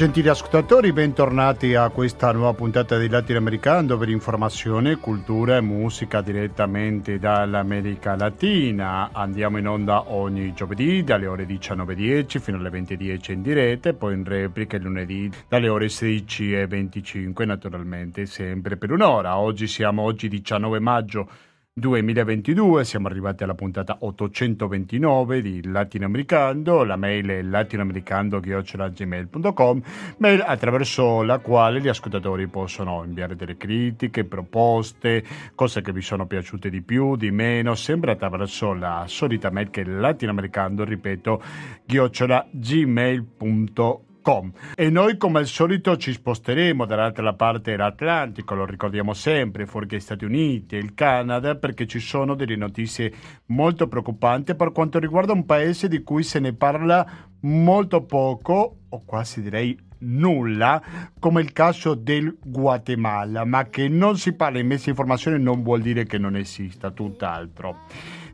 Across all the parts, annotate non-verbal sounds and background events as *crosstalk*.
Gentili ascoltatori, bentornati a questa nuova puntata di Latinoamericano per informazione, cultura e musica direttamente dall'America Latina. Andiamo in onda ogni giovedì dalle ore 19.10 fino alle 20.10 in diretta e poi in replica il lunedì dalle ore 16.25 naturalmente sempre per un'ora. Oggi siamo oggi 19 maggio 2022, siamo arrivati alla puntata 829 di Latinoamericano, la mail è latinoamericando.gmail.com, mail attraverso la quale gli ascoltatori possono inviare delle critiche, proposte, cose che vi sono piaciute di più, di meno, sempre attraverso la solita mail che è latinoamericando, ripeto, gmail.com Com. E noi come al solito ci sposteremo dall'altra parte dell'Atlantico, lo ricordiamo sempre, fuori dagli Stati Uniti il Canada, perché ci sono delle notizie molto preoccupanti per quanto riguarda un paese di cui se ne parla molto poco, o quasi direi nulla, come il caso del Guatemala, ma che non si parla in messa informazione non vuol dire che non esista, tutt'altro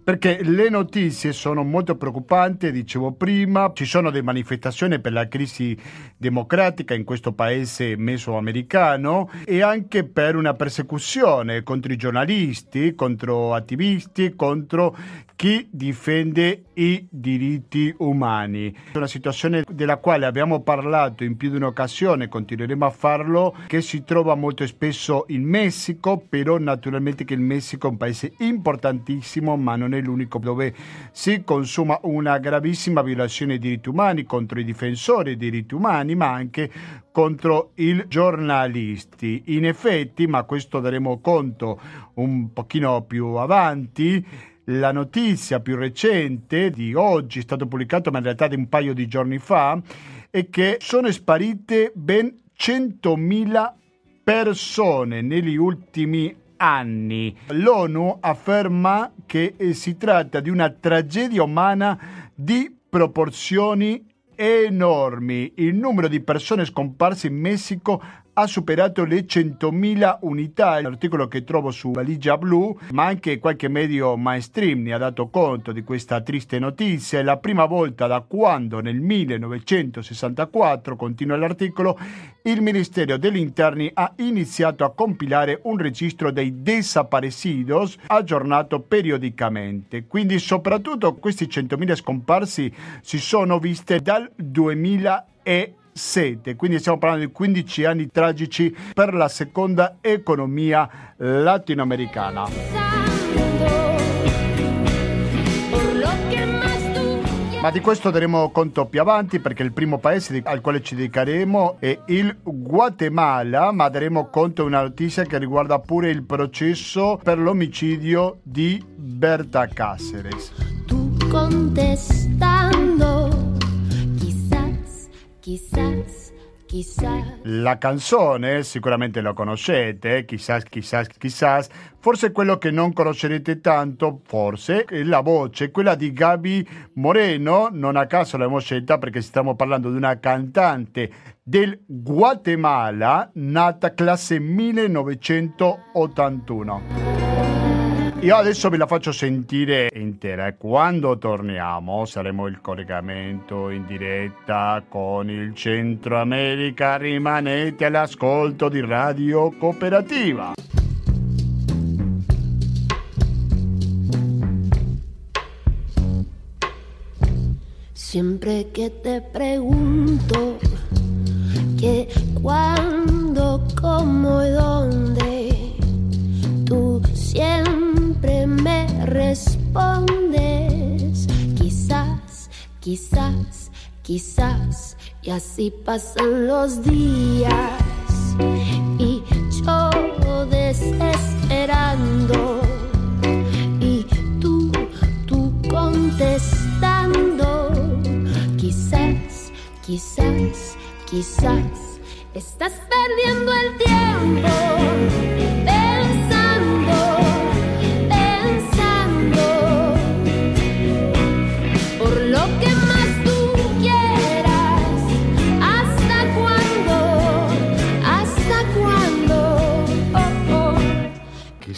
perché le notizie sono molto preoccupanti, dicevo prima, ci sono delle manifestazioni per la crisi democratica in questo paese mesoamericano e anche per una persecuzione contro i giornalisti, contro attivisti, contro chi difende i diritti umani. Una situazione della quale abbiamo parlato in più di un'occasione, continueremo a farlo, che si trova molto spesso in Messico, però naturalmente che il Messico è un paese importantissimo, ma non è l'unico dove si consuma una gravissima violazione dei diritti umani contro i difensori dei diritti umani, ma anche contro i giornalisti. In effetti, ma questo daremo conto un pochino più avanti, la notizia più recente di oggi, è stato pubblicato ma in realtà di un paio di giorni fa, è che sono sparite ben 100.000 persone negli ultimi anni. L'ONU afferma che si tratta di una tragedia umana di proporzioni enormi. Il numero di persone scomparse in Messico ha superato le 100.000 unità, l'articolo che trovo su Valigia Blu, ma anche qualche medio mainstream ne ha dato conto di questa triste notizia. È la prima volta da quando nel 1964, continua l'articolo, il Ministero degli Interni ha iniziato a compilare un registro dei desaparecidos aggiornato periodicamente. Quindi soprattutto questi 100.000 scomparsi si sono viste dal 2000 7, quindi stiamo parlando di 15 anni tragici per la seconda economia latinoamericana. Ma di questo daremo conto più avanti perché il primo paese al quale ci dedicheremo è il Guatemala, ma daremo conto di una notizia che riguarda pure il processo per l'omicidio di Berta Cáceres. Tu contestando Chissà, chissà. La canzone sicuramente la conoscete, chissà, chissà, chissà. Forse quello che non conoscerete tanto, forse, è la voce, quella di Gaby Moreno. Non a caso l'abbiamo scelta perché stiamo parlando di una cantante del Guatemala nata classe 1981. Io adesso ve la faccio sentire intera e quando torniamo saremo il collegamento in diretta con il Centro America. Rimanete all'ascolto di Radio Cooperativa. Siempre que te pregunto que cuándo, cómo y dónde, Quizás, quizás. Y así pasan los días. Y yo desesperando. Y tú, tú contestando. Quizás, quizás, quizás. Estás perdiendo el tiempo.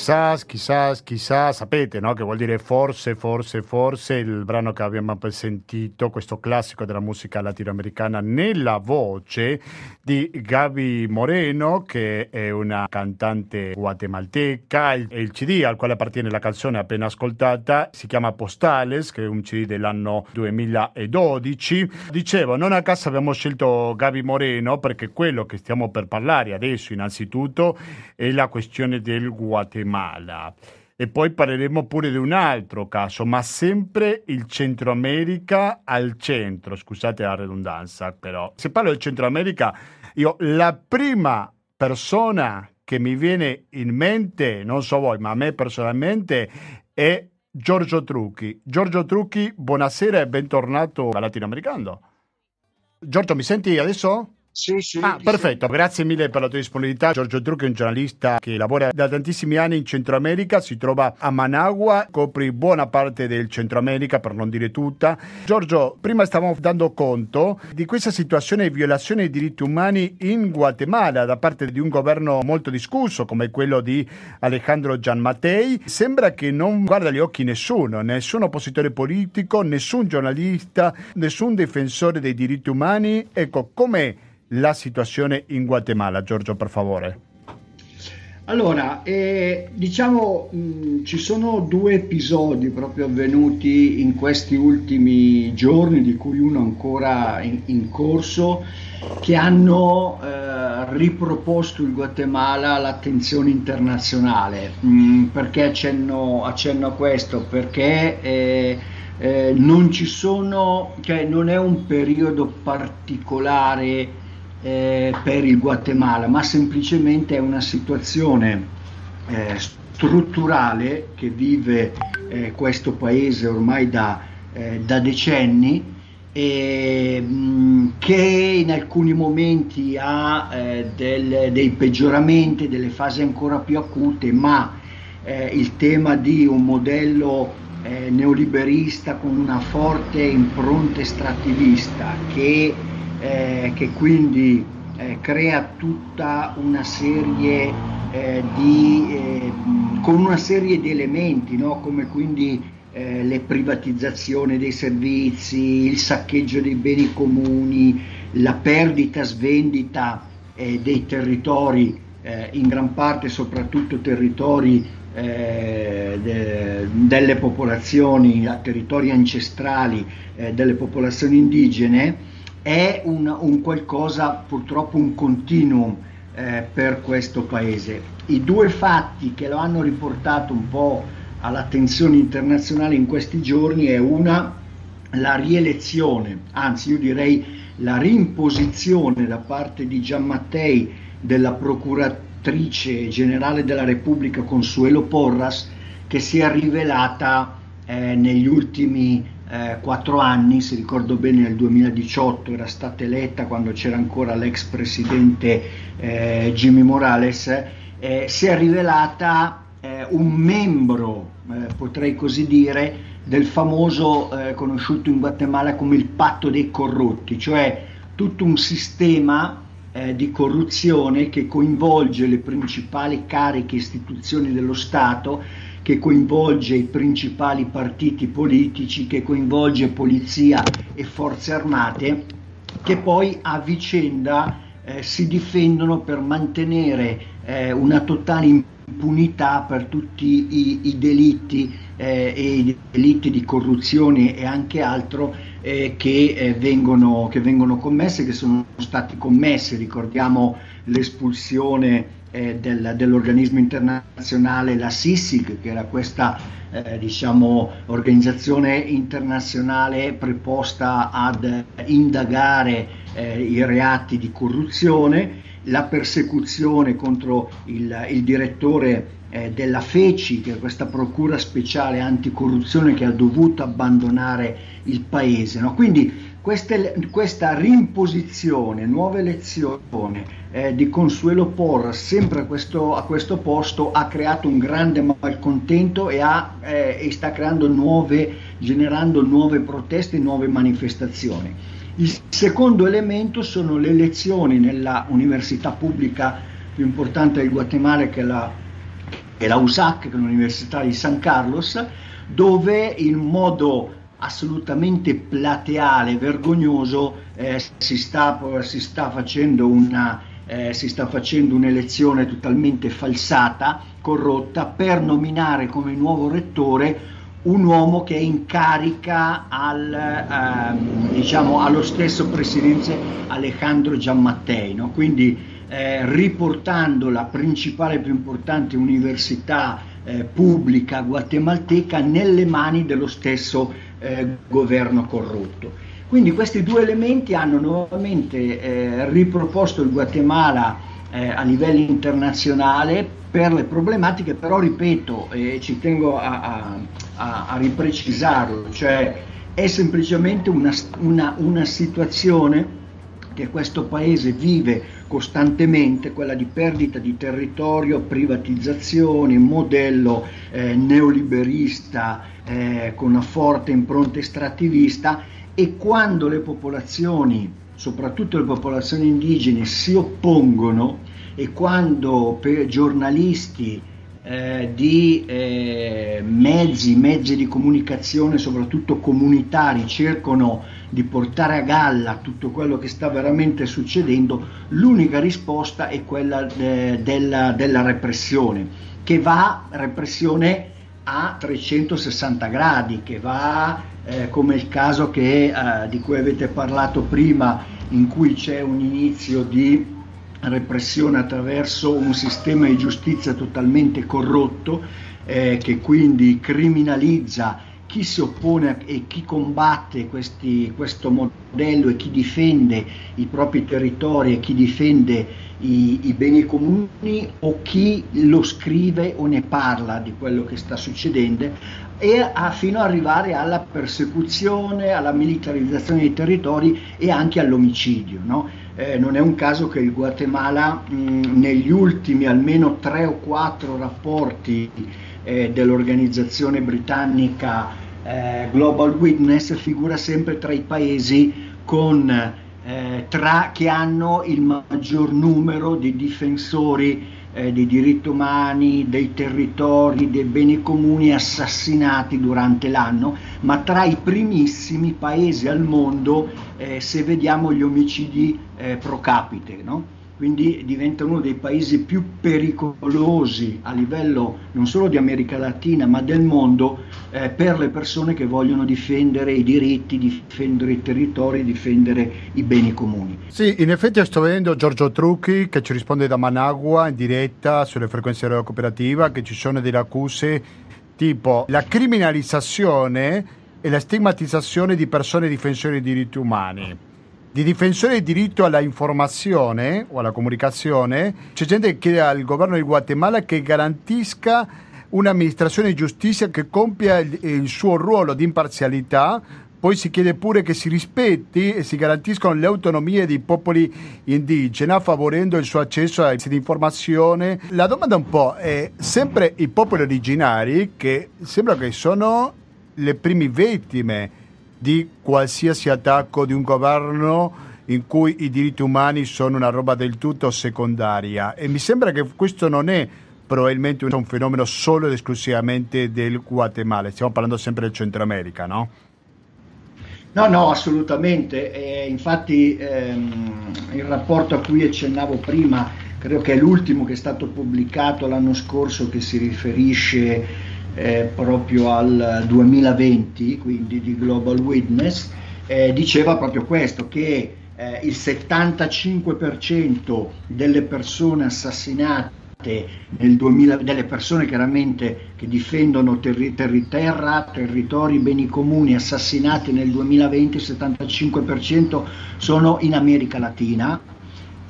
Chissà, chissà, chissà, sapete no? che vuol dire forse, forse, forse il brano che abbiamo appena sentito, questo classico della musica latinoamericana nella voce di Gaby Moreno che è una cantante guatemalteca e il CD al quale appartiene la canzone appena ascoltata si chiama Postales che è un CD dell'anno 2012. Dicevo, non a caso abbiamo scelto Gaby Moreno perché quello che stiamo per parlare adesso innanzitutto è la questione del Guatemala. E poi parleremo pure di un altro caso, ma sempre il Centro America al centro. Scusate la redundanza, però. Se parlo del Centro America, io la prima persona che mi viene in mente, non so voi, ma a me personalmente, è Giorgio Trucchi. Giorgio Trucchi, buonasera e bentornato a Latinoamericano. Giorgio, mi senti adesso? Sì, sì. Ah, perfetto, grazie mille per la tua disponibilità. Giorgio Trucchi è un giornalista che lavora da tantissimi anni in Centro America, si trova a Managua, copri buona parte del Centro America, per non dire tutta. Giorgio, prima stavamo dando conto di questa situazione di violazione dei diritti umani in Guatemala da parte di un governo molto discusso come quello di Alejandro Gianmattei. Sembra che non guarda agli occhi nessuno, nessun oppositore politico, nessun giornalista, nessun difensore dei diritti umani. Ecco, com'è la situazione in Guatemala, Giorgio, per favore. Allora, eh, diciamo mh, ci sono due episodi proprio avvenuti in questi ultimi giorni, di cui uno ancora in, in corso, che hanno eh, riproposto il Guatemala all'attenzione internazionale. Mh, perché accenno, accenno, a questo? Perché eh, eh non ci sono, cioè non è un periodo particolare eh, per il Guatemala, ma semplicemente è una situazione eh, strutturale che vive eh, questo paese ormai da, eh, da decenni e mh, che in alcuni momenti ha eh, del, dei peggioramenti, delle fasi ancora più acute, ma eh, il tema di un modello neoliberista con una forte impronta estrattivista che eh, che quindi eh, crea tutta una serie eh, di, eh, con una serie di elementi, no? come quindi eh, le privatizzazioni dei servizi, il saccheggio dei beni comuni, la perdita, svendita eh, dei territori, in gran parte soprattutto territori de, delle popolazioni, territori ancestrali delle popolazioni indigene, è un, un qualcosa, purtroppo un continuum eh, per questo paese. I due fatti che lo hanno riportato un po' all'attenzione internazionale in questi giorni è una la rielezione, anzi io direi la rimposizione da parte di Gian Mattei della procuratrice generale della Repubblica Consuelo Porras che si è rivelata eh, negli ultimi eh, quattro anni, se ricordo bene nel 2018 era stata eletta quando c'era ancora l'ex presidente eh, Jimmy Morales, eh, si è rivelata eh, un membro, eh, potrei così dire, del famoso eh, conosciuto in Guatemala come il patto dei corrotti, cioè tutto un sistema di corruzione che coinvolge le principali cariche istituzioni dello Stato che coinvolge i principali partiti politici, che coinvolge polizia e forze armate, che poi a vicenda eh, si difendono per mantenere eh, una totale impunità per tutti i, i delitti eh, e i delitti di corruzione e anche altro eh, che, eh, vengono, che vengono commessi, che sono stati commessi, ricordiamo l'espulsione eh, del, dell'organismo internazionale, la SISIG, che era questa eh, diciamo, organizzazione internazionale preposta ad indagare eh, i reati di corruzione, la persecuzione contro il, il direttore eh, della FECI, che è questa procura speciale anticorruzione che ha dovuto abbandonare il paese. No? Quindi queste, questa rimposizione, nuova elezione eh, di Consuelo Porra sempre a questo, a questo, posto ha creato un grande malcontento e, ha, eh, e sta nuove, generando nuove proteste, nuove manifestazioni. Il secondo elemento sono le elezioni nella università pubblica più importante del Guatemala, che è la è la USAC, che è l'Università di San Carlos, dove in modo assolutamente plateale, vergognoso, eh, si, sta, si, sta una, eh, si, sta, facendo un'elezione totalmente falsata, corrotta, per nominare come nuovo rettore un uomo che è in carica al, ehm, diciamo, allo stesso presidente Alejandro Giammattei. No? Quindi eh, riportando la principale e più importante università eh, pubblica guatemalteca nelle mani dello stesso eh, governo corrotto. Quindi questi due elementi hanno nuovamente eh, riproposto il Guatemala eh, a livello internazionale per le problematiche, però ripeto e ci tengo a, a, a, riprecisarlo, cioè è semplicemente una, una, una situazione che questo paese vive costantemente, quella di perdita di territorio, privatizzazioni, modello eh, neoliberista eh, con una forte impronta estrattivista e quando le popolazioni, soprattutto le popolazioni indigene, si oppongono e quando per giornalisti eh, di eh, mezzi, mezzi di comunicazione, soprattutto comunitari, cercano di portare a galla tutto quello che sta veramente succedendo, l'unica risposta è quella de, della, della repressione, che va repressione a 360 gradi, che va eh, come il caso che, eh, di cui avete parlato prima, in cui c'è un inizio di repressione attraverso un sistema di giustizia totalmente corrotto eh, che quindi criminalizza chi si oppone e chi combatte questi, questo modello e chi difende i propri territori e chi difende i, i, beni comuni o chi lo scrive o ne parla di quello che sta succedendo e a, fino ad arrivare alla persecuzione, alla militarizzazione dei territori e anche all'omicidio. No? Eh, non è un caso che il Guatemala mh, negli ultimi almeno tre o quattro rapporti eh, dell'organizzazione britannica eh, Global Witness figura sempre tra i paesi con, eh, tra, che hanno il maggior numero di difensori eh, dei diritti umani, dei territori, dei beni comuni assassinati durante l'anno, ma tra i primissimi paesi al mondo eh, se vediamo gli omicidi eh, pro capite. No? Quindi diventa uno dei paesi più pericolosi a livello non solo di America Latina ma del mondo eh, per le persone che vogliono difendere i diritti, difendere i territori, difendere i beni comuni. Sì, in effetti sto vedendo Giorgio Trucchi che ci risponde da Managua in diretta sulle frequenze della cooperativa che ci sono delle accuse tipo la criminalizzazione e la stigmatizzazione di persone difensori dei diritti umani di difensore del diritto alla informazione o alla comunicazione, c'è gente che chiede al governo di Guatemala che garantisca un'amministrazione di giustizia che compia il, il suo ruolo di imparzialità poi si chiede pure che si rispetti e si garantiscano le autonomie dei popoli indigeni, favorendo il suo accesso di informazione. La domanda un po' è sempre i popoli originari che sembra che sono le prime vittime di qualsiasi attacco di un governo in cui i diritti umani sono una roba del tutto secondaria e mi sembra che questo non è probabilmente un fenomeno solo ed esclusivamente del Guatemala, stiamo parlando sempre del Centro America, no? No, no, assolutamente. Eh, infatti ehm, il rapporto a cui accennavo prima, credo che è l'ultimo che è stato pubblicato l'anno scorso che si riferisce eh, proprio al 2020, quindi di Global Witness, eh, diceva proprio questo, che eh, il 75% delle persone assassinate nel 2000, delle persone chiaramente che difendono terri, terri, terra, territori, beni comuni assassinate nel 2020, il 75% sono in America Latina,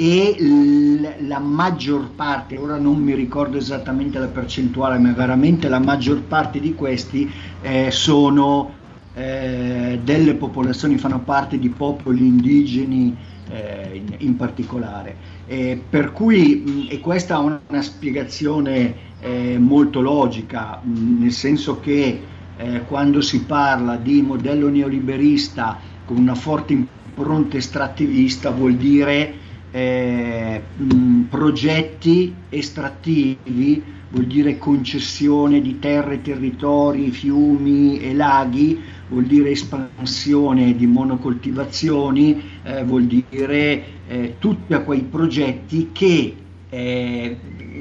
e l- la maggior parte, ora non mi ricordo esattamente la percentuale, ma veramente la maggior parte di questi eh, sono eh, delle popolazioni, fanno parte di popoli indigeni eh, in, in, particolare. per cui, mh, e questa è una, una spiegazione eh, molto logica, mh, nel senso che eh, quando si parla di modello neoliberista con una forte impronta estrattivista vuol dire eh, mh, progetti estrattivi, vuol dire concessione di terre, territori, fiumi e laghi, vuol dire espansione di monocoltivazioni, eh, vuol dire eh, tutti quei progetti che eh,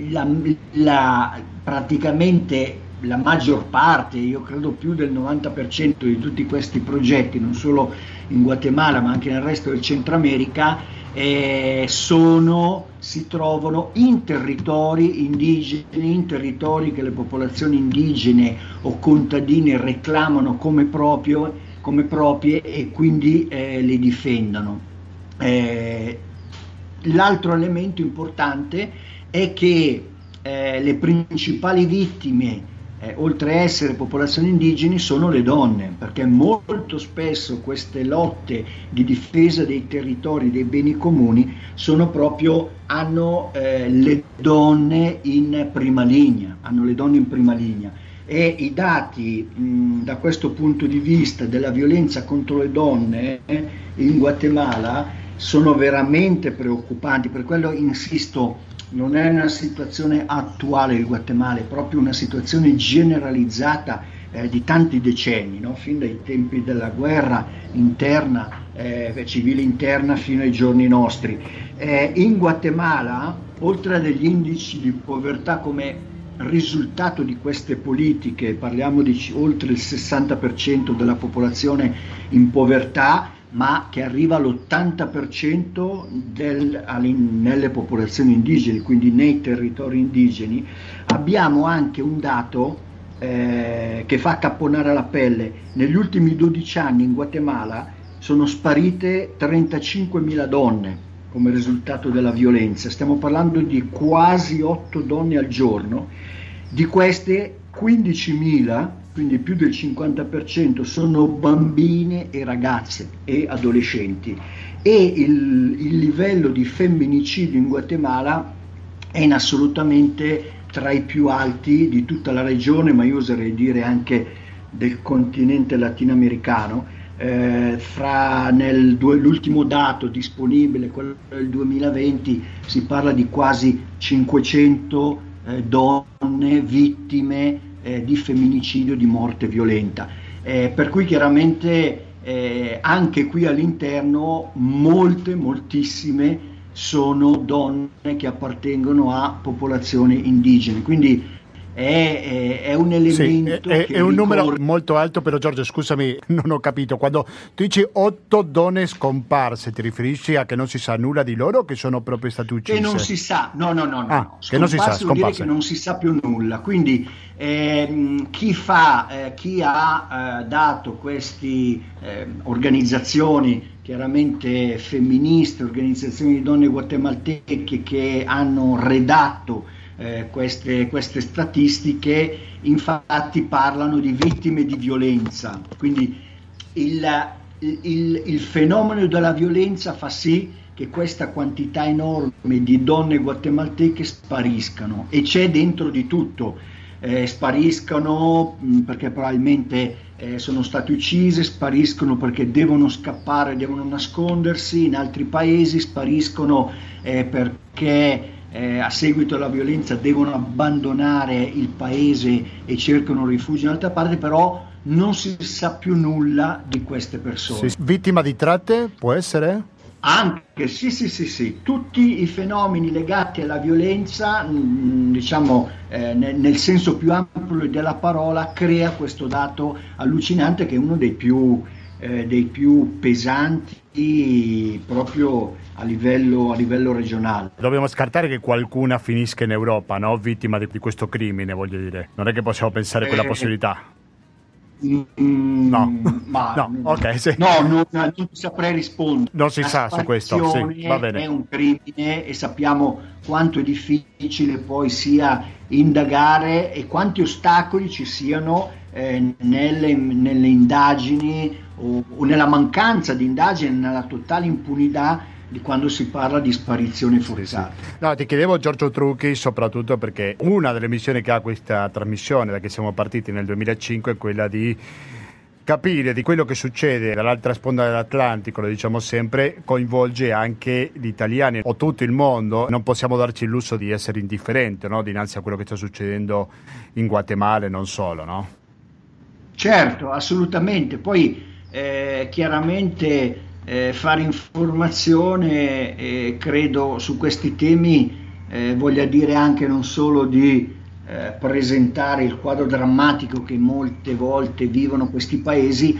la, la, praticamente la maggior parte, io credo più del 90% di tutti questi progetti, non solo in Guatemala ma anche nel resto del Centro America, eh, sono, si trovano in territori indigeni, in territori che le popolazioni indigene o contadine reclamano come, proprio, come proprie e quindi eh, le difendono. Eh, l'altro elemento importante è che eh, le principali vittime eh, oltre a essere popolazioni indigene, sono le donne, perché molto spesso queste lotte di difesa dei territori, dei beni comuni, sono proprio, hanno eh, le donne in prima linea, hanno le donne in prima linea. E i dati mh, da questo punto di vista della violenza contro le donne eh, in Guatemala sono veramente preoccupanti, per quello insisto non è una situazione attuale il Guatemala, è proprio una situazione generalizzata eh, di tanti decenni, no? fin dai tempi della guerra interna, eh, civile interna fino ai giorni nostri. Eh, in Guatemala, oltre a degli indici di povertà come risultato di queste politiche, parliamo di oltre il 60% della popolazione in povertà, ma che arriva all'80% del, nelle popolazioni indigene, quindi nei territori indigeni, abbiamo anche un dato eh, che fa capponare la pelle. Negli ultimi 12 anni in Guatemala sono sparite 35.000 donne come risultato della violenza, stiamo parlando di quasi 8 donne al giorno, di queste 15.000 quindi più del 50% sono bambine e ragazze e adolescenti e il, il livello di femminicidio in Guatemala è in assolutamente tra i più alti di tutta la regione, ma io oserei dire anche del continente latinoamericano. Eh, fra nel, l'ultimo dato disponibile, quello del 2020, si parla di quasi 500 eh, donne vittime eh, di femminicidio, di morte violenta. Eh, per cui chiaramente eh, anche qui all'interno molte, moltissime sono donne che appartengono a popolazioni indigene. Quindi è, è, un elemento. Sì, è, è un numero molto alto, però Giorgio, scusami, *laughs* non ho capito. Quando tu dici otto donne scomparse, ti riferisci a che non si sa nulla di loro o che sono proprio state uccise? Che non si sa, no, no, no. Ah, no. Che non si sa, scomparse. che non si sa più nulla. Quindi eh, chi, fa, eh, chi ha eh, dato queste ehm, organizzazioni chiaramente femministe, organizzazioni di donne guatemalteche che hanno redatto eh, queste, queste statistiche infatti parlano di vittime di violenza, quindi il, il, il fenomeno della violenza fa sì che questa quantità enorme di donne guatemalteche spariscano e c'è dentro di tutto. Eh, spariscono mh, perché probabilmente eh, sono state uccise, spariscono perché devono scappare, devono nascondersi, in altri paesi spariscono eh, perché eh, a seguito della violenza devono abbandonare il paese e cercano rifugio in altra parte, però non si sa più nulla di queste persone. Sì, vittima di tratte può essere? Anche, sì, sì, sì, sì, tutti i fenomeni legati alla violenza, mm, diciamo eh, nel, nel, senso più ampio della parola, crea questo dato allucinante che è uno dei più, eh, dei più pesanti proprio a livello, a livello, regionale. Dobbiamo scartare che qualcuna finisca in Europa, no? vittima di, di, questo crimine, voglio dire. Non è che possiamo pensare a quella eh, possibilità. Mm, no, ma, *laughs* no, okay, sì. no non, non, saprei rispondere. Non si La sa su questo, sì, va bene. È un crimine e sappiamo quanto è difficile poi sia indagare e quanti ostacoli ci siano eh, nelle, nelle, indagini o, o nella mancanza di indagini, nella totale impunità di quando si parla di sparizioni forzate. No, ti chiedevo Giorgio Trucchi soprattutto perché una delle missioni che ha questa trasmissione da che siamo partiti nel 2005 è quella di capire di quello che succede dall'altra sponda dell'Atlantico, lo diciamo sempre, coinvolge anche gli italiani o tutto il mondo. Non possiamo darci il lusso di essere indifferenti no? dinanzi a quello che sta succedendo in Guatemala e non solo, no? Certo, assolutamente. Poi eh, chiaramente eh, fare informazione, eh, credo, su questi temi eh, voglia dire anche non solo di eh, presentare il quadro drammatico che molte volte vivono questi paesi,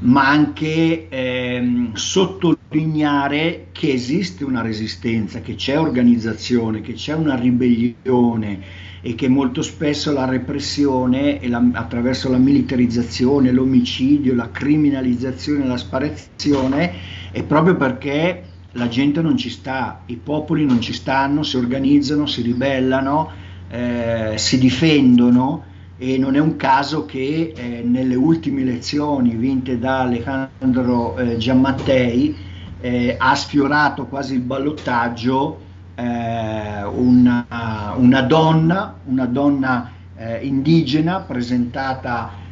ma anche ehm, sottolineare che esiste una resistenza, che c'è organizzazione, che c'è una ribellione e che molto spesso la repressione la, attraverso la militarizzazione, l'omicidio, la criminalizzazione, la sparizione è proprio perché la gente non ci sta, i popoli non ci stanno, si organizzano, si ribellano eh, si difendono e non è un caso che eh, nelle ultime elezioni vinte da Alejandro eh, Giammattei eh, ha sfiorato quasi il ballottaggio eh, una, una, donna, una donna eh, indigena presentata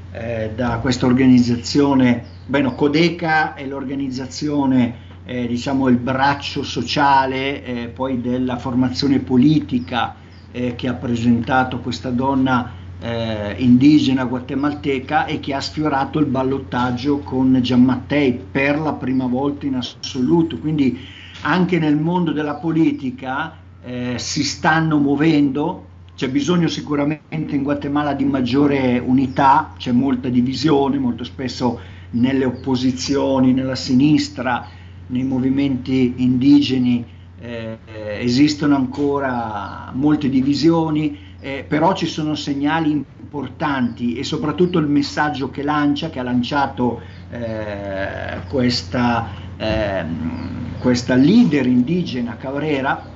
da questa organizzazione, bueno, Codeca è l'organizzazione diciamo il braccio sociale poi della formazione politica eh, che ha presentato questa donna eh, indigena guatemalteca e che ha sfiorato il ballottaggio con Giammattei per la prima volta in assoluto. Quindi anche nel mondo della politica eh, si stanno muovendo, c'è bisogno sicuramente in Guatemala di maggiore unità, c'è molta divisione, molto spesso nelle opposizioni, nella sinistra, nei movimenti indigeni eh, esistono ancora molte divisioni, eh, però ci sono segnali importanti e soprattutto il messaggio che lancia, che ha lanciato eh, questa, ehm, questa leader indigena Cabrera,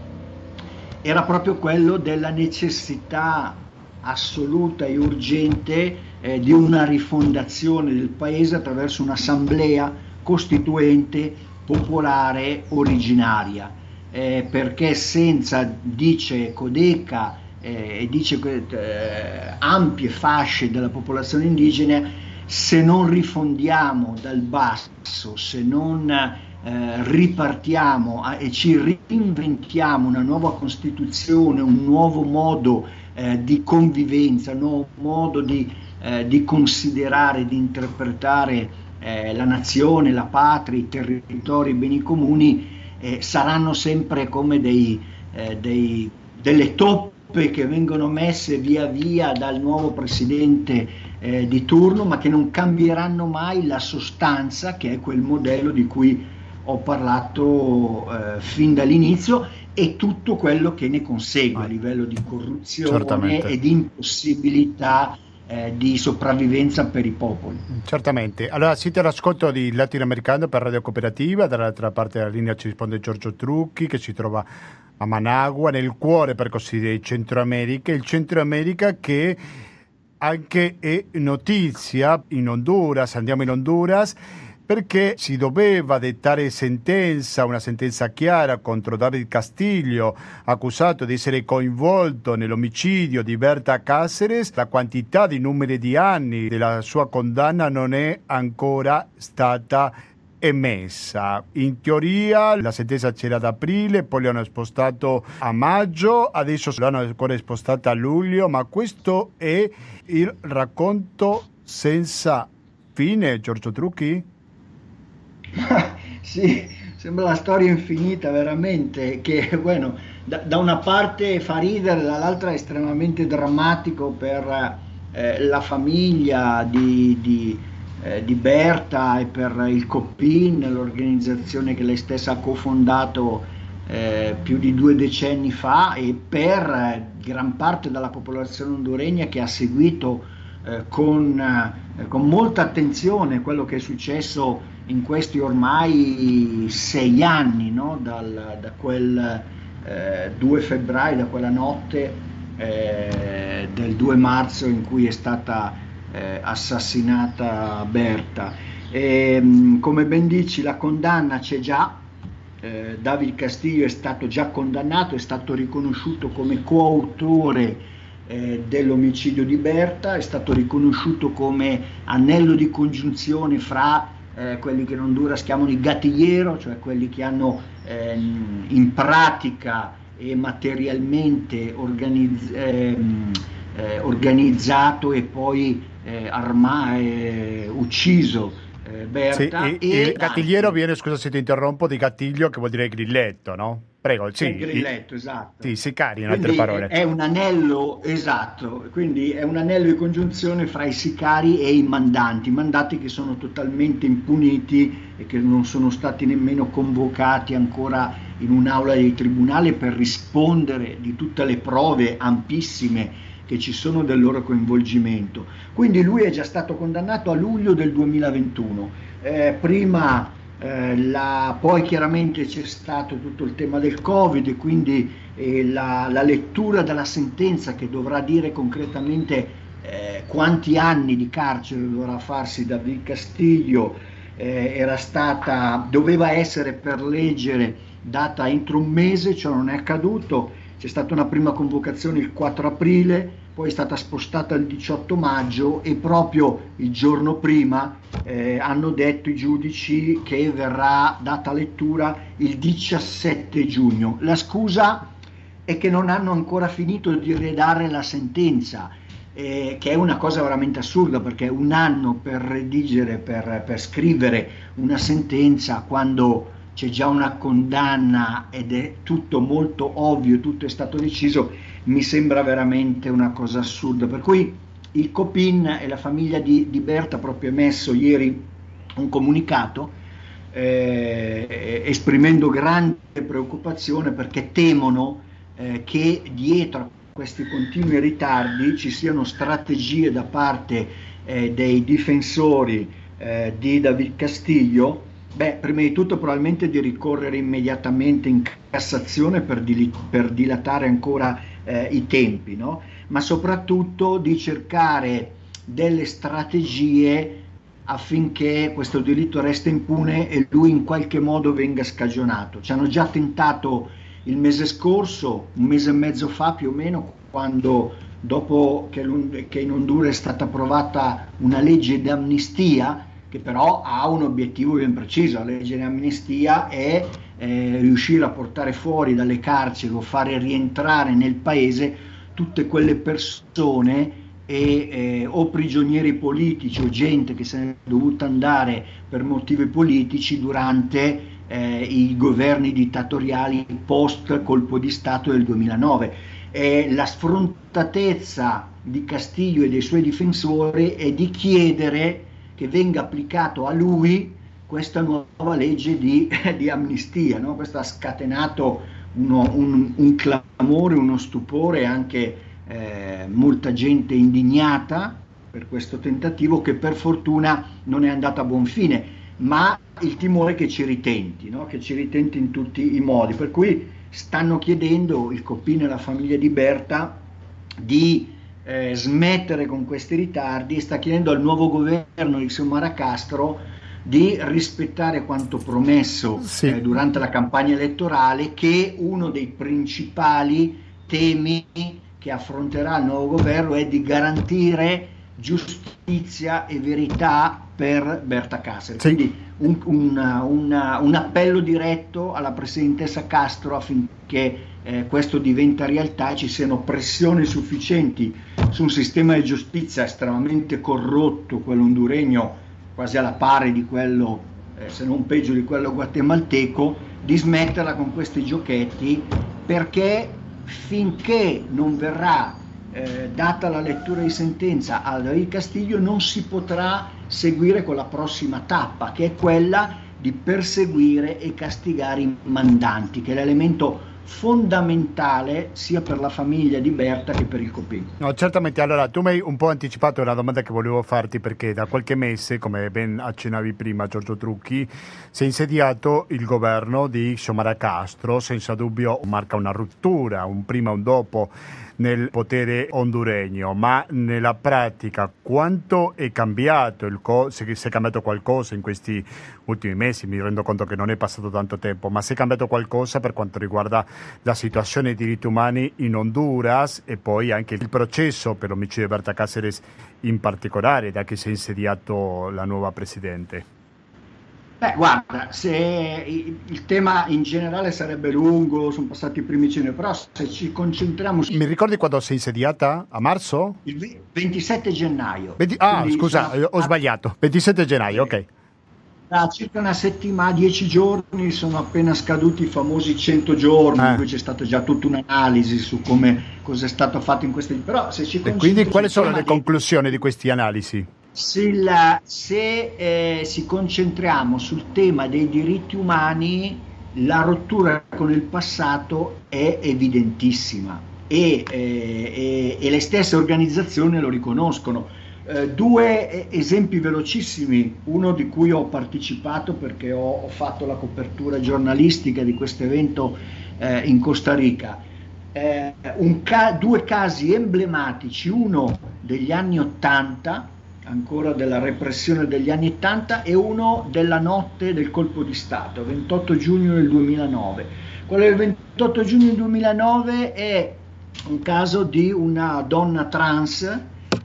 era proprio quello della necessità assoluta e urgente eh, di una rifondazione del paese attraverso un'assemblea costituente popolare originaria. Eh, perché senza, dice Codeca eh, e dice eh, ampie fasce della popolazione indigena, se non rifondiamo dal basso, se non eh, ripartiamo e ci reinventiamo una nuova Costituzione, un nuovo modo eh, di convivenza, un nuovo modo di, eh, di considerare, di interpretare la nazione, la patria, i territori, i beni comuni, eh, saranno sempre come dei, eh, dei, delle toppe che vengono messe via via dal nuovo presidente eh, di turno, ma che non cambieranno mai la sostanza, che è quel modello di cui ho parlato eh, fin dall'inizio e tutto quello che ne consegue a livello di corruzione Certamente. e di impossibilità eh, di sopravvivenza per i popoli. Certamente. Allora siete all'ascolto di Latinoamericano per Radio Cooperativa, dall'altra parte della linea ci risponde Giorgio Trucchi che si trova a Managua, nel cuore per così dire, Centro America, il Centro America che anche è notizia in Honduras, andiamo in Honduras perché si doveva dettare sentenza, una sentenza chiara contro David Castiglio, accusato di essere coinvolto nell'omicidio di Berta Cáceres. La quantità di numeri di anni della sua condanna non è ancora stata emessa. In teoria la sentenza c'era ad aprile, poi l'hanno spostato a maggio, adesso l'hanno ancora spostata a luglio, ma questo è il racconto senza fine, Giorgio Trucchi? *laughs* sì, sembra una storia infinita veramente, che bueno, da, da, una parte fa ridere, dall'altra è estremamente drammatico per eh, la famiglia di, di, eh, di, Berta e per il COPIN, l'organizzazione che lei stessa ha cofondato eh, più di due decenni fa e per gran parte della popolazione honduregna che ha seguito eh, con, eh, con molta attenzione quello che è successo in questi ormai sei anni, no? Dal, da quel eh, 2 febbraio, da quella notte eh, del 2 marzo in cui è stata eh, assassinata Berta. E, mm, come ben dici, la condanna c'è già, eh, David Castillo è stato già condannato, è stato riconosciuto come coautore eh, dell'omicidio di Berta, è stato riconosciuto come anello di congiunzione fra eh, quelli che in Honduras chiamano i gattigliero, cioè quelli che hanno ehm, in pratica e materialmente organizz- ehm, eh, organizzato e poi eh, arma- ucciso eh, Berta. Sì, e, il gattigliero viene, scusa se ti interrompo, di gattiglio che vuol dire grilletto, no? Prego, sì. Il grilletto, i, esatto. Sì, sicari in quindi altre parole. È un anello, esatto, quindi è un anello di congiunzione fra i sicari e i mandanti, mandati che sono totalmente impuniti e che non sono stati nemmeno convocati ancora in un'aula di tribunale per rispondere di tutte le prove ampissime che ci sono del loro coinvolgimento. Quindi lui è già stato condannato a luglio del 2021. Eh, prima eh, la, poi chiaramente c'è stato tutto il tema del Covid quindi eh, la, la, lettura della sentenza che dovrà dire concretamente eh, quanti anni di carcere dovrà farsi David Castiglio eh, era stata, doveva essere per legge data entro un mese, ciò non è accaduto c'è stata una prima convocazione il 4 aprile, poi è stata spostata il 18 maggio e proprio il giorno prima eh, hanno detto i giudici che verrà data lettura il 17 giugno. La scusa è che non hanno ancora finito di redare la sentenza, eh, che è una cosa veramente assurda perché un anno per redigere, per, per scrivere una sentenza quando c'è già una condanna ed è tutto molto ovvio, tutto è stato deciso, mi sembra veramente una cosa assurda. Per cui il Copin e la famiglia di, di Berta proprio emesso ieri un comunicato eh, esprimendo grande preoccupazione perché temono eh, che dietro a questi continui ritardi ci siano strategie da parte eh, dei difensori eh, di David Castiglio Beh, prima di tutto probabilmente di ricorrere immediatamente in Cassazione per, dil- per dilatare ancora eh, i tempi, no? ma soprattutto di cercare delle strategie affinché questo delitto resti impune e lui in qualche modo venga scagionato. Ci hanno già tentato il mese scorso, un mese e mezzo fa più o meno, quando dopo che, che in Honduras è stata approvata una legge di amnistia, che però ha un obiettivo ben preciso, la legge di amnistia è eh, riuscire a portare fuori dalle carceri o fare rientrare nel paese tutte quelle persone e, eh, o prigionieri politici o gente che se ne è dovuta andare per motivi politici durante eh, i governi dittatoriali post colpo di Stato del 2009. Eh, la sfrontatezza di Castiglio e dei suoi difensori è di chiedere che venga applicato a lui questa nuova legge di, *laughs* di amnistia. No? Questo ha scatenato uno, un, un, clamore, uno stupore, anche eh, molta gente indignata per questo tentativo che per fortuna non è andato a buon fine, ma il timore che ci ritenti, no? che ci ritenti in tutti i modi. Per cui stanno chiedendo il Coppino e la famiglia di Berta di eh, smettere con questi ritardi e sta chiedendo al nuovo governo di Xiomara Castro di rispettare quanto promesso sì. eh, durante la campagna elettorale che uno dei principali temi che affronterà il nuovo governo è di garantire giustizia e verità per Berta Cáceres. Sì. Quindi un, una, una, un, appello diretto alla presidentessa Castro affinché eh, questo diventa realtà e ci siano pressioni sufficienti su un sistema di giustizia estremamente corrotto, quello honduregno quasi alla pari di quello, eh, se non peggio di quello guatemalteco, di smetterla con questi giochetti perché finché non verrà eh, data la lettura di sentenza a David Castiglio non si potrà seguire con la prossima tappa che è quella di perseguire e castigare i mandanti che è l'elemento fondamentale sia per la famiglia di Berta che per il Copin. No, certamente. Allora, tu mi hai un po' anticipato una domanda che volevo farti perché da qualche mese, come ben accennavi prima Giorgio Trucchi, si è insediato il governo di Xiomara Castro, senza dubbio marca una rottura, un prima e un dopo nel potere honduregno, ma nella pratica quanto è cambiato, co- se, se è cambiato qualcosa in questi ultimi mesi, mi rendo conto che non è passato tanto tempo, ma se è cambiato qualcosa per quanto riguarda la situazione dei diritti umani in Honduras e poi anche il processo per l'omicidio di Berta Cáceres in particolare, da che si è insediato la nuova Presidente? Beh, guarda, se il tema in generale sarebbe lungo, sono passati i primi cenni, però se ci concentriamo su... Mi ricordi quando sei insediata? A marzo? Il 27 gennaio. 20... Ah, Quindi scusa, sono... ho sbagliato. 27 gennaio, ok. Da circa una settimana, dieci giorni, sono appena scaduti i famosi 100 giorni, eh. in cui c'è stata già tutta un'analisi su come cosa è stato fatto in questi... Però se ci E quindi quali sono le conclusioni di queste analisi? Se, la, se eh, si concentriamo sul tema dei diritti umani, la rottura con il passato è evidentissima e, eh, e, e le stesse organizzazioni lo riconoscono. Eh, due esempi velocissimi, uno di cui ho partecipato perché ho, ho fatto la copertura giornalistica di questo evento eh, in Costa Rica. Eh, ca- due casi emblematici, uno degli anni Ottanta ancora della repressione degli anni 80 e uno della notte del colpo di Stato, 28 giugno del 2009. Quello del 28 giugno del 2009 è un caso di una donna trans,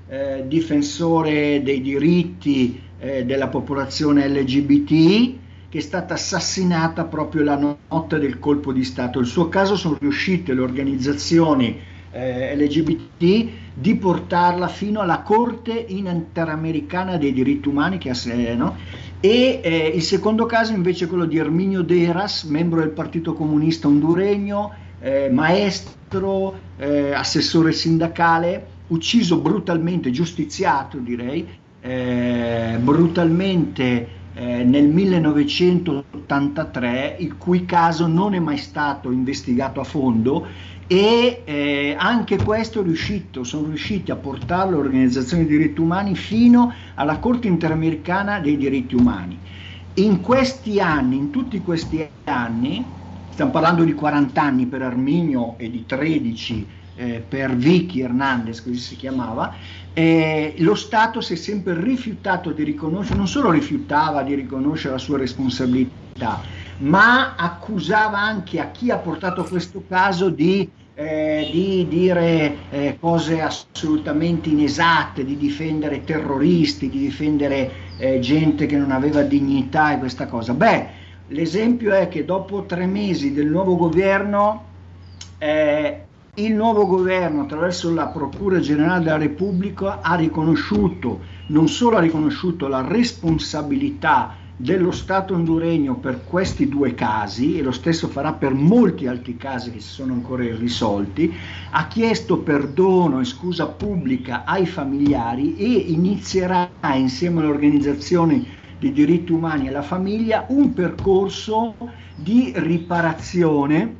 eh, difensore dei diritti eh, della popolazione LGBTI, che è stata assassinata proprio la notte del colpo di Stato. Il suo caso sono riuscite le organizzazioni eh, LGBT di portarla fino alla Corte Interamericana dei diritti umani che ha, no? e eh, il secondo caso invece è quello di Erminio Deras, membro del Partito Comunista Honduregno, eh, maestro, eh, assessore sindacale, ucciso brutalmente, giustiziato direi, eh, brutalmente eh, nel 1983, il cui caso non è mai stato investigato a fondo e eh, anche questo è riuscito, sono riusciti a portare l'Organizzazione dei diritti umani fino alla Corte interamericana dei diritti umani. In questi anni, in tutti questi anni, stiamo parlando di 40 anni per Arminio e di 13 eh, per Vicky Hernandez, così si chiamava, eh, lo Stato si è sempre rifiutato di riconoscere, non solo rifiutava di riconoscere la sua responsabilità, ma accusava anche a chi ha portato questo caso di eh, di dire eh, cose assolutamente inesatte, di difendere terroristi, di difendere eh, gente che non aveva dignità e questa cosa. Beh, l'esempio è che dopo tre mesi del nuovo governo, eh, il nuovo governo attraverso la Procura Generale della Repubblica ha riconosciuto, non solo ha riconosciuto la responsabilità dello Stato honduregno per questi due casi, e lo stesso farà per molti altri casi che si sono ancora irrisolti, ha chiesto perdono e scusa pubblica ai familiari e inizierà insieme alle organizzazioni dei diritti umani e alla famiglia un percorso di riparazione,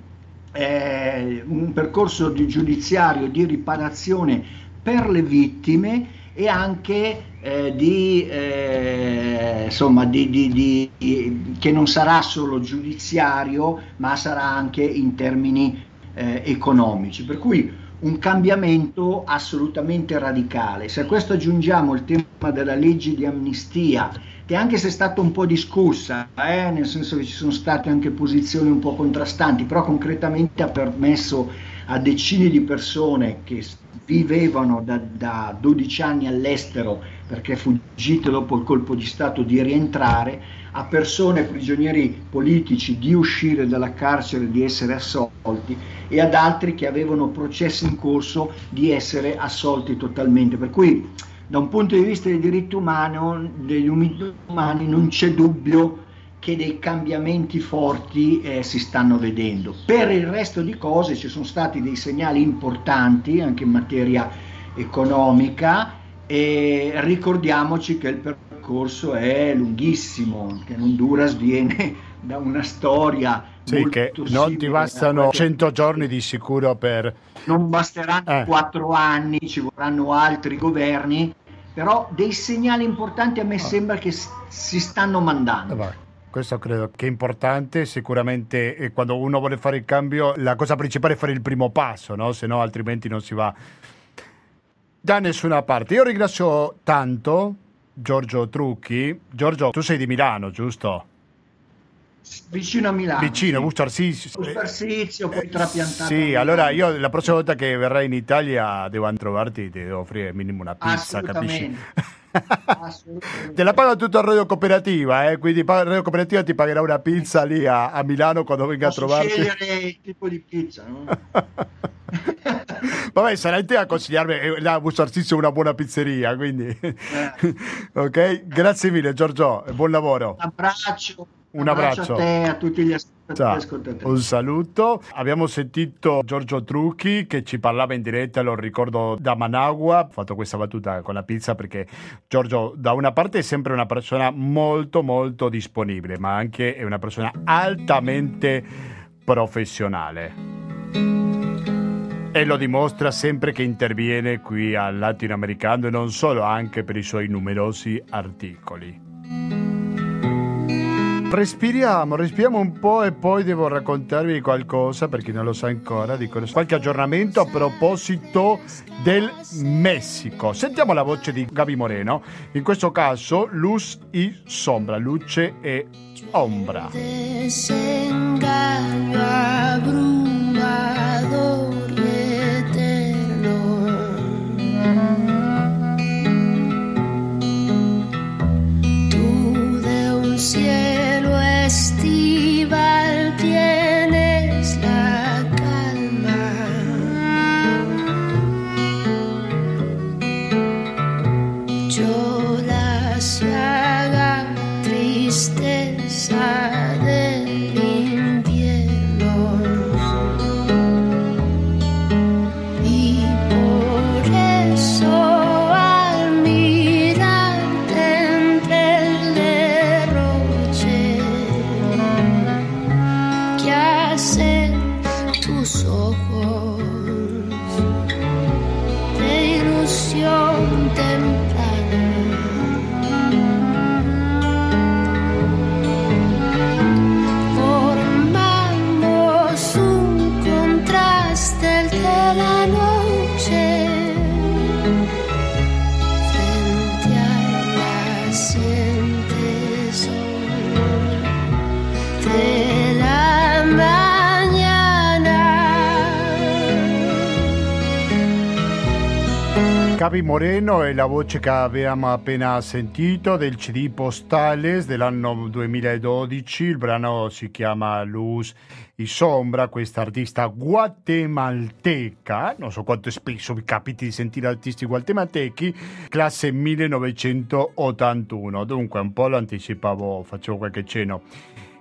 eh, un percorso di giudiziario di riparazione per le vittime e anche eh, di, eh, insomma, di, di, di, che non sarà solo giudiziario, ma sarà anche in termini eh, economici. Per cui un cambiamento assolutamente radicale. Se a questo aggiungiamo il tema della legge di amnistia, che anche se è stata un po' discussa, eh, nel senso che ci sono state anche posizioni un po' contrastanti, però concretamente ha permesso a decine di persone che vivevano da, da 12 anni all'estero perché fuggite dopo il colpo di Stato di rientrare, a persone prigionieri politici di uscire dalla carcere, di essere assolti e ad altri che avevano processi in corso di essere assolti totalmente. Per cui da un punto di vista dei diritti umani, degli umani non c'è dubbio che dei cambiamenti forti eh, si stanno vedendo. Per il resto di cose ci sono stati dei segnali importanti anche in materia economica e ricordiamoci che il percorso è lunghissimo, che in Honduras viene *laughs* da una storia sì, che non ti bastano 100 giorni di sicuro per... Non basteranno eh. 4 anni, ci vorranno altri governi, però dei segnali importanti a me ah. sembra che si stanno mandando. Eh Questo credo che è importante, sicuramente eh, quando uno vuole fare il cambio la cosa principale è fare il primo passo, no? se no altrimenti non si va da nessuna parte. Io ringrazio tanto Giorgio Trucchi. Giorgio, tu sei di Milano, giusto? Vicino a Milano. Vicino, sì. Busto Arsizio. Busto Arsizio, poi trapiantato. Sì, allora io la prossima volta che verrai in Italia devo trovarti, ti devo offrire minimo una pizza, capisci? *laughs* Te la paga tutto a Radio Cooperativa, eh? quindi Radio Cooperativa ti pagherà una pizza lì a, a Milano quando venga Posso a trovarti. scegliere il tipo di pizza, no? *laughs* Vabbè, sarai te a consigliarmi eh, la Busto Arsizio è una buona pizzeria, quindi... Eh. *laughs* ok, grazie mille Giorgio, buon lavoro. Un abbraccio. Un abbraccio. a te a tutti gli ascoltatori. un saluto. Abbiamo sentito Giorgio Trucchi che ci parlava in diretta, lo ricordo da Managua. Ho fatto questa battuta con la pizza perché Giorgio, da una parte, è sempre una persona molto, molto disponibile, ma anche è una persona altamente professionale. E lo dimostra sempre che interviene qui al latinoamericano e non solo, anche per i suoi numerosi articoli. Respiriamo, respiriamo un po' e poi devo raccontarvi qualcosa per chi non lo sa ancora, dico qualche aggiornamento a proposito del Messico. Sentiamo la voce di Gabi Moreno, in questo caso luz y sombra, luce e ombra. Desengaño abrumador Gabi Moreno è la voce che abbiamo appena sentito del CD Postales dell'anno 2012, il brano si chiama Luz y Sombra, questa artista guatemalteca, non so quanto spesso vi capiti di sentire artisti guatemaltechi, classe 1981, dunque un po' lo anticipavo, facevo qualche cenno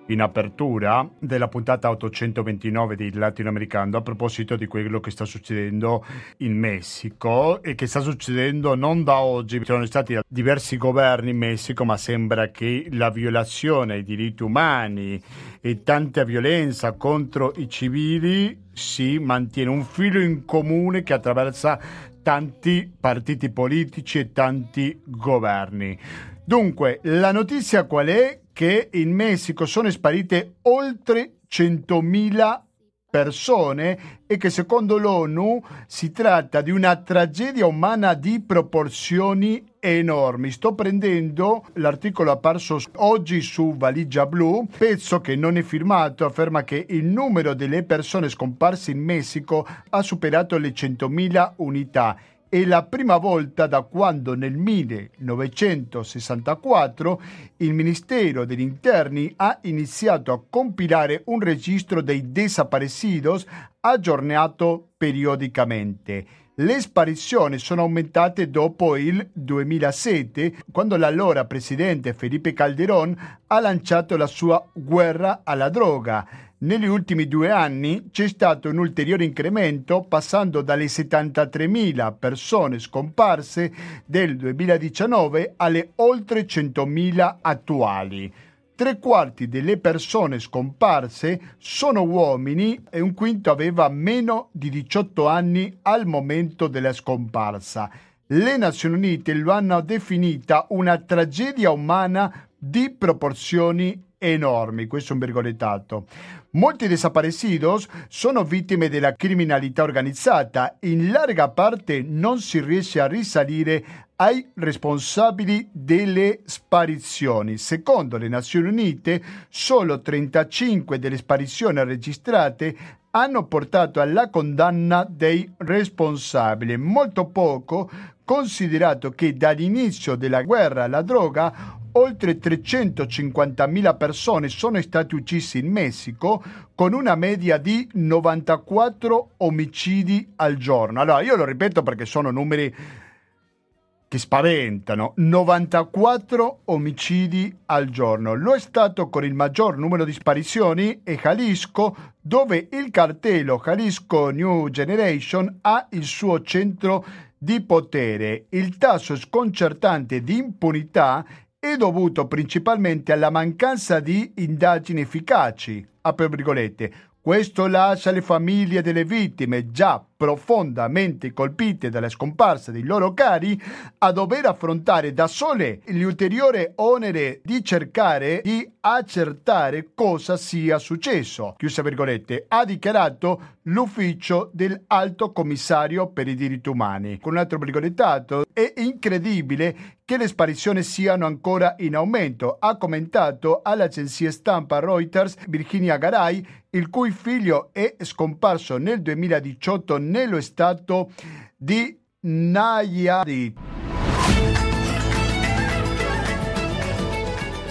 in apertura della puntata 829 di Latinoamericano a proposito di quello che sta succedendo in Messico e che sta succedendo non da oggi, ci sono stati diversi governi in Messico, ma sembra che la violazione ai diritti umani e tanta violenza contro i civili si mantiene un filo in comune che attraversa tanti partiti politici e tanti governi. Dunque, la notizia qual è? Che in Messico sono sparite oltre 100.000 persone e che secondo l'ONU si tratta di una tragedia umana di proporzioni enormi. Sto prendendo l'articolo apparso oggi su Valigia Blu, pezzo che non è firmato, afferma che il numero delle persone scomparse in Messico ha superato le 100.000 unità è la prima volta da quando nel 1964 il Ministero degli Interni ha iniziato a compilare un registro dei desaparecidos aggiornato periodicamente. Le sparizioni sono aumentate dopo il 2007, quando l'allora presidente Felipe Calderón ha lanciato la sua guerra alla droga. Negli ultimi due anni c'è stato un ulteriore incremento, passando dalle 73.000 persone scomparse del 2019 alle oltre 100.000 attuali. Tre quarti delle persone scomparse sono uomini e un quinto aveva meno di 18 anni al momento della scomparsa. Le Nazioni Unite lo hanno definita una tragedia umana di proporzioni enormi, questo è un virgolettato. Molti desaparecidos sono vittime della criminalità organizzata, in larga parte non si riesce a risalire ai responsabili delle sparizioni. Secondo le Nazioni Unite, solo 35 delle sparizioni registrate hanno portato alla condanna dei responsabili, molto poco considerato che dall'inizio della guerra alla droga oltre 350.000 persone sono state uccise in Messico con una media di 94 omicidi al giorno. Allora, io lo ripeto perché sono numeri che spaventano, 94 omicidi al giorno. Lo Stato con il maggior numero di sparizioni è Jalisco, dove il cartello Jalisco New Generation ha il suo centro di potere. Il tasso sconcertante di impunità è dovuto principalmente alla mancanza di indagini efficaci. Questo lascia le famiglie delle vittime già profondamente colpite dalla scomparsa dei loro cari a dover affrontare da sole l'ulteriore onere di cercare di accertare cosa sia successo, chiusa virgolette, ha dichiarato l'ufficio del Alto Commissario per i diritti umani. Con un altro virgolettato, è incredibile che le sparizioni siano ancora in aumento, ha commentato all'agenzia stampa Reuters Virginia Garay, il cui figlio è scomparso nel 2018 nello stato di Nayarit.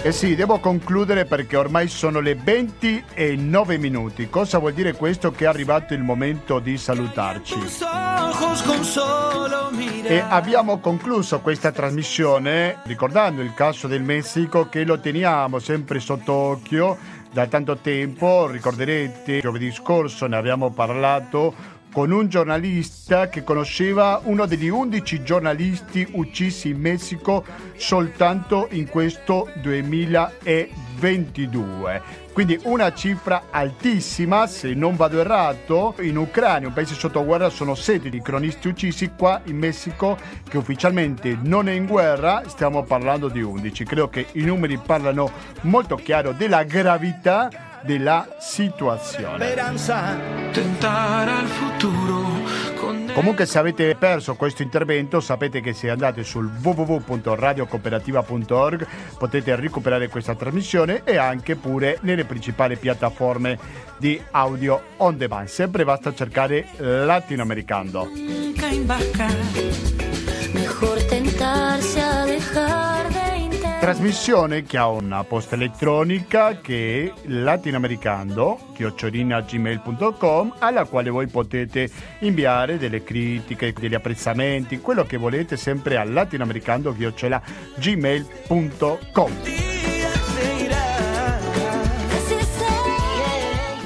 Eh sì, devo concludere perché ormai sono le 20 e 9 minuti. Cosa vuol dire questo? Che è arrivato il momento di salutarci. E abbiamo concluso questa trasmissione ricordando il caso del Messico che lo teniamo sempre sotto occhio da tanto tempo. Ricorderete, giovedì scorso ne abbiamo parlato con un giornalista che conosceva uno degli 11 giornalisti uccisi in Messico soltanto in questo 2022. Quindi una cifra altissima, se non vado errato, in Ucraina, un paese sotto guerra, sono 7 di cronisti uccisi, qua in Messico, che ufficialmente non è in guerra, stiamo parlando di 11. Credo che i numeri parlano molto chiaro della gravità della situazione. Tentare al futuro Comunque se avete perso questo intervento sapete che se andate sul www.radiocooperativa.org potete recuperare questa trasmissione e anche pure nelle principali piattaforme di audio on demand. Sempre basta cercare latinoamericano. Mejor tentarse a dejar de Trasmissione che ha una posta elettronica che è latinoamericano, chiocciolina.gmail.com, alla quale voi potete inviare delle critiche, degli apprezzamenti, quello che volete sempre a latinoamericano.gmail.com.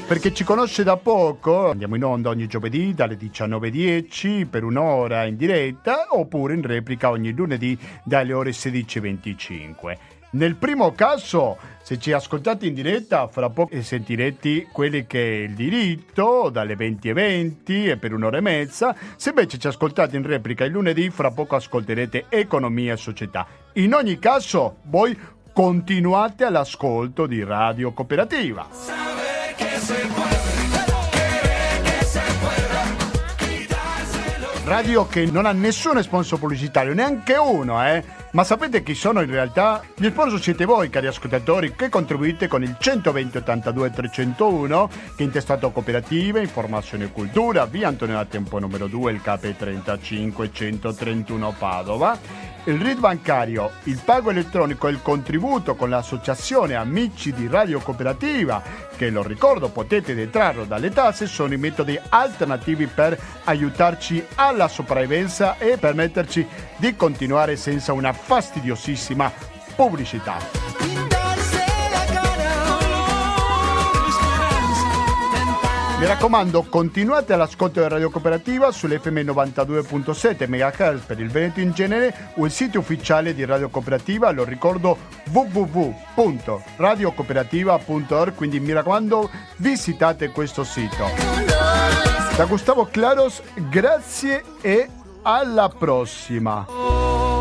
Per chi ci conosce da poco, andiamo in onda ogni giovedì dalle 19.10 per un'ora in diretta oppure in replica ogni lunedì dalle ore 16.25. Nel primo caso, se ci ascoltate in diretta, fra poco sentirete quelli che è il diritto, dalle 20.20 e per un'ora e mezza. Se invece ci ascoltate in replica il lunedì, fra poco ascolterete economia e società. In ogni caso, voi continuate all'ascolto di Radio Cooperativa. Radio che non ha nessun sponsor pubblicitario, neanche uno, eh? Ma sapete chi sono in realtà? Gli sponsor siete voi, cari ascoltatori, che contribuite con il 120 82 301, che è intestato cooperative, informazione e cultura, via Antonio Tempo numero 2, il KP 35 131 Padova il RID bancario, il pago elettronico e il contributo con l'associazione Amici di Radio Cooperativa, che lo ricordo potete detrarlo dalle tasse, sono i metodi alternativi per aiutarci alla sopravvivenza e permetterci di continuare senza una fastidiosissima pubblicità. Mi raccomando, continuate all'ascolto della Radio Cooperativa sull'FM 92.7 MHz per il Veneto in genere o il sito ufficiale di Radio Cooperativa, lo ricordo www.radiocooperativa.org, quindi mi raccomando visitate questo sito. Da Gustavo Claros, grazie e alla prossima.